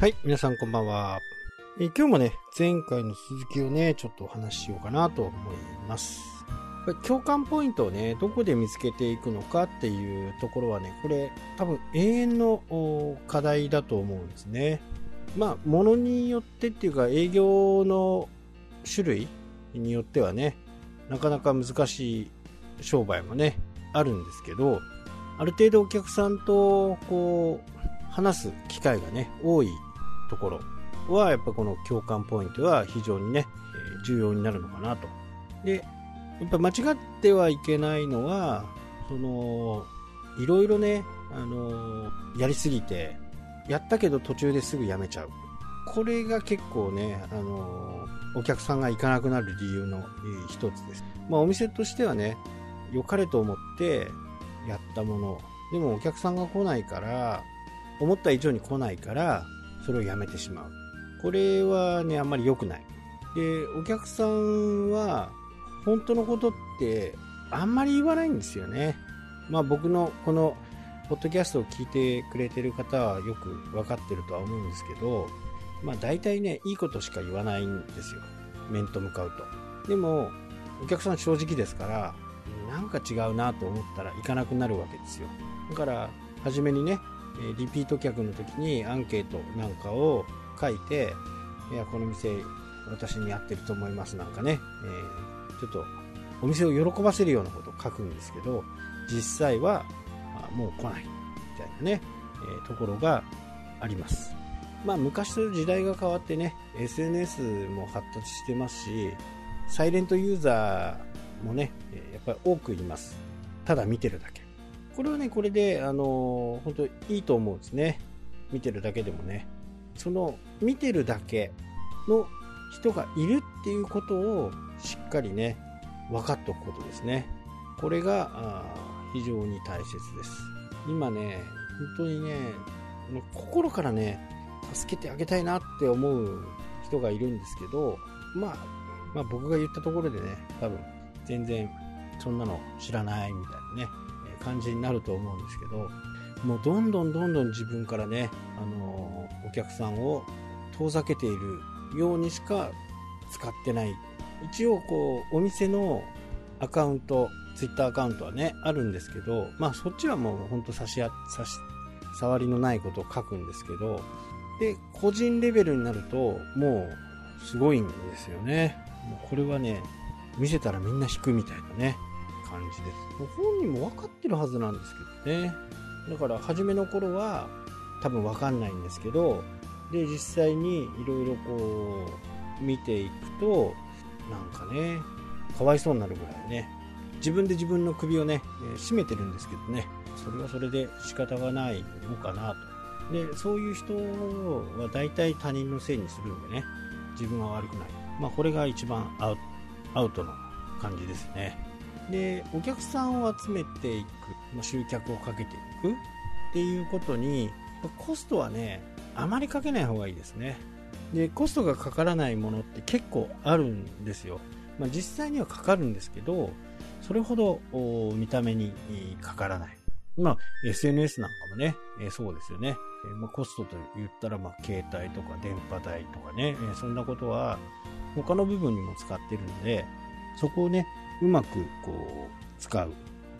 はい、皆さんこんばんは。え今日もね、前回の続きをね、ちょっとお話ししようかなと思います。共感ポイントをね、どこで見つけていくのかっていうところはね、これ多分永遠の課題だと思うんですね。まあ、ものによってっていうか、営業の種類によってはね、なかなか難しい商売もね、あるんですけど、ある程度お客さんとこう、話す機会がね、多いところは、やっぱこの共感ポイントは非常にね、えー重要になるのかなと。で、やっぱ間違ってはいけないのは、その、いろいろね、あのーやりすぎて、やったけど途中ですぐやめちゃう。これが結構ね、あのーお客さんが行かなくなる理由のえー一つです。まあお店としてはね、良かれと思ってやったもの。でもお客さんが来ないから、思った以上に来ないから、それをやめてしまう。これはね、あんまり良くない。で、お客さんは、本当のことって、あんまり言わないんですよね。まあ僕のこの、ポッドキャストを聞いてくれてる方はよく分かってるとは思うんですけど、まあ大体ね、いいことしか言わないんですよ。面と向かうと。でも、お客さん正直ですから、なんか違うなと思ったら行かなくなるわけですよ。だから、初めにね、リピート客の時にアンケートなんかを書いて、いや、この店、私に合ってると思いますなんかね、えーちょっとお店を喜ばせるようなことを書くんですけど、実際は、あもう来ない、みたいなね、えーところがあります。まあ昔と時代が変わってね、SNS も発達してますし、サイレントユーザーもね、やっぱり多くいます。ただ見てるだけ。これはね、これで、あの本当いいと思うんですね。見てるだけでもね。その、見てるだけの人がいるっていうことをしっかりね、分かっておくことですね。これが、非常に大切です。今ね、本当にね、心からね、助けてあげたいなって思う人がいるんですけど、まあ、まあ僕が言ったところでね、多分全然そんなの知らないみたいなね、感じになると思うんですけど、もうどんどんどんどん自分からね、あのお客さんを遠ざけているようにしか使ってない。一応こう、お店のアカウント、ツイッターアカウントはね、あるんですけど、まあそっちはもうほんと差し、差し、触りのないことを書くんですけど、で、個人レベルになると、もう、すごいんですよね。これはね、見せたらみんな引くみたいなね、感じです。本人も分かってるはずなんですけどね。だから、初めの頃は、多分分かんないんですけど、で、実際にいろいろこう、見ていくと、なんかね、かわいそうになるぐらいね、自分で自分の首をね、えー絞めてるんですけどね、それはそれで仕方がないのかなと。で、そういう人は大体他人のせいにするんでね、自分は悪くない。まあ、これが一番アウアウトの感じですね。で、お客さんを集めていく、集客をかけていくっていうことに、コストはね、あまりかけない方がいいですね。で、コストがかからないものって結構あるんですよ。まあ、実際にはかかるんですけど、それほど見た目にかからない。まあ、SNS なんかもね、えそうですよね。えまあ、コストと言ったら、まあ、携帯とか電波代とかね、えそんなことは他の部分にも使ってるので、そこをね、うまくこう、使う。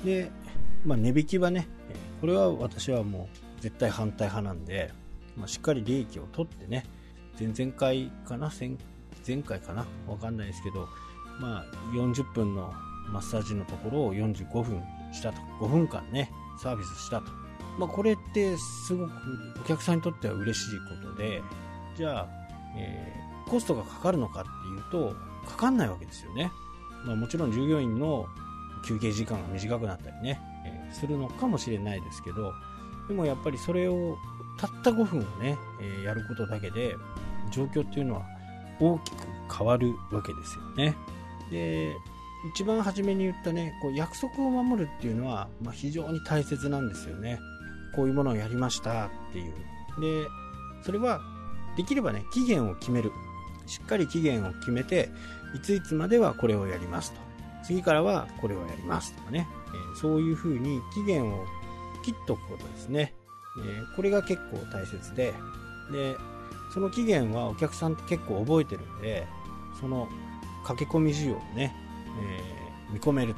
で、まあ、値引きはね、これは私はもう絶対反対派なんで、まあ、しっかり利益を取ってね、前々回かな前前回かなわかんないですけど、まあ、40分のマッサージのところを45分したと。5分間ね、サービスしたと。まあ、これってすごくお客さんにとっては嬉しいことで、じゃあ、えーコストがかかるのかっていうと、かかんないわけですよね。まあ、もちろん従業員の休憩時間が短くなったりね、えーするのかもしれないですけど、でもやっぱりそれをたった5分をね、えーやることだけで、状況っていうのは大きく変わるわけですよね。で、一番初めに言ったね、こう約束を守るっていうのは、まあ、非常に大切なんですよね。こういうものをやりましたっていう。で、それはできればね、期限を決める。しっかり期限を決めて、いついつまではこれをやりますと。次からはこれをやりますとかね。えそういうふうに期限を切っとくことですね。えこれが結構大切で、で、その期限はお客さんって結構覚えてるんで、その駆け込み需要をね、えー、見込める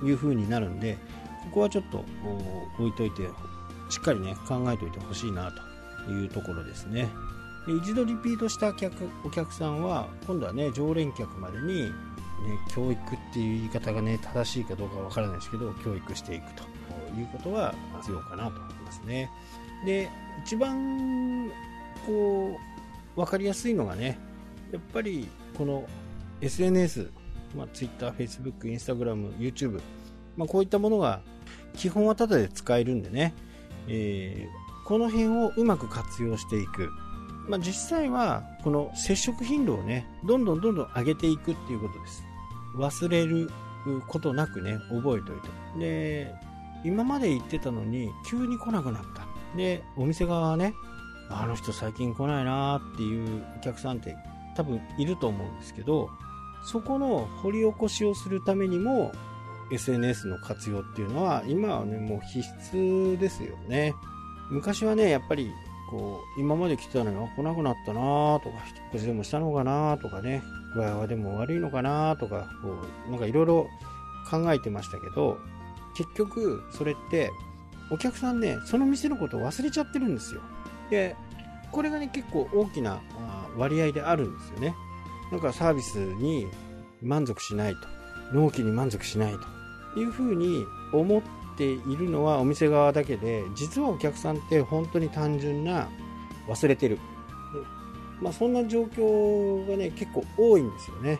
という風になるんで、ここはちょっと置いといて、しっかりね、考えておいてほしいなというところですね。で一度リピートした客お客さんは、今度はね、常連客までに、ね、教育っていう言い方がね、正しいかどうかわからないですけど、教育していくということは必要かなと思いますね。で、一番、こう、わかりやすいのがね、やっぱり、この SNS、まあ、Twitter、Facebook、Instagram、YouTube、まあ、こういったものが基本はただで使えるんでね、えー、この辺をうまく活用していく。まあ、実際はこの接触頻度をね、どんどんどんどん上げていくっていうことです。忘れることなくね、覚えておいて。で、今まで言ってたのに急に来なくなった。で、お店側はね、あの人最近来ないなっていうお客さんって多分いると思うんですけど、そこの掘り起こしをするためにも SNS の活用っていうのは今はねもう必須ですよね昔はねやっぱりこう今まで来てたのに来なくなったなとか引っ越しでもしたのかなとかね。具合はでも悪いのかなとかこうなんかいろいろ考えてましたけど結局それってお客さんねその店のことを忘れちゃってるんですよ。でこれがね結構大きな割合であるんですよね。なんかサービスに満足しないと。納期に満足しないと。いうふうに思っているのはお店側だけで実はお客さんって本当に単純な忘れてる。まあ、そんな状況がね結構多いんですよね。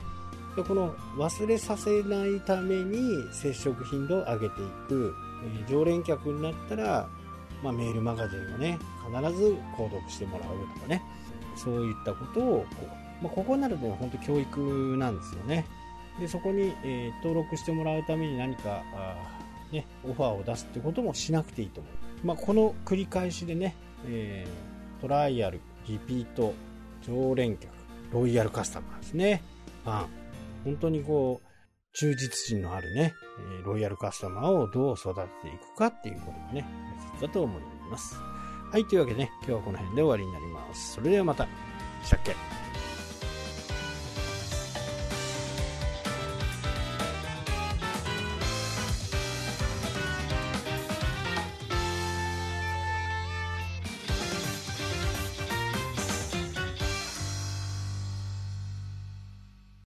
でこの忘れさせないために接触頻度を上げていく、えー、常連客になったら、まあ、メールマガジンをね必ず購読してもらうとかね。そういったことをこう、まあ、ここになると本当教育なんですよね。でそこに、えー、登録してもらうために何かあ、ね、オファーを出すってこともしなくていいと思う、まあ、この繰り返しでね、えー、トライアルリピート常連客ロイヤルカスタマーですね。ファン本当にこう忠実心のあるね、えロイヤルカスタマーをどう育てていくかっていうことがね大切だと思います。はいというわけでね今日はこの辺で終わりになります。それではまた。したっけ？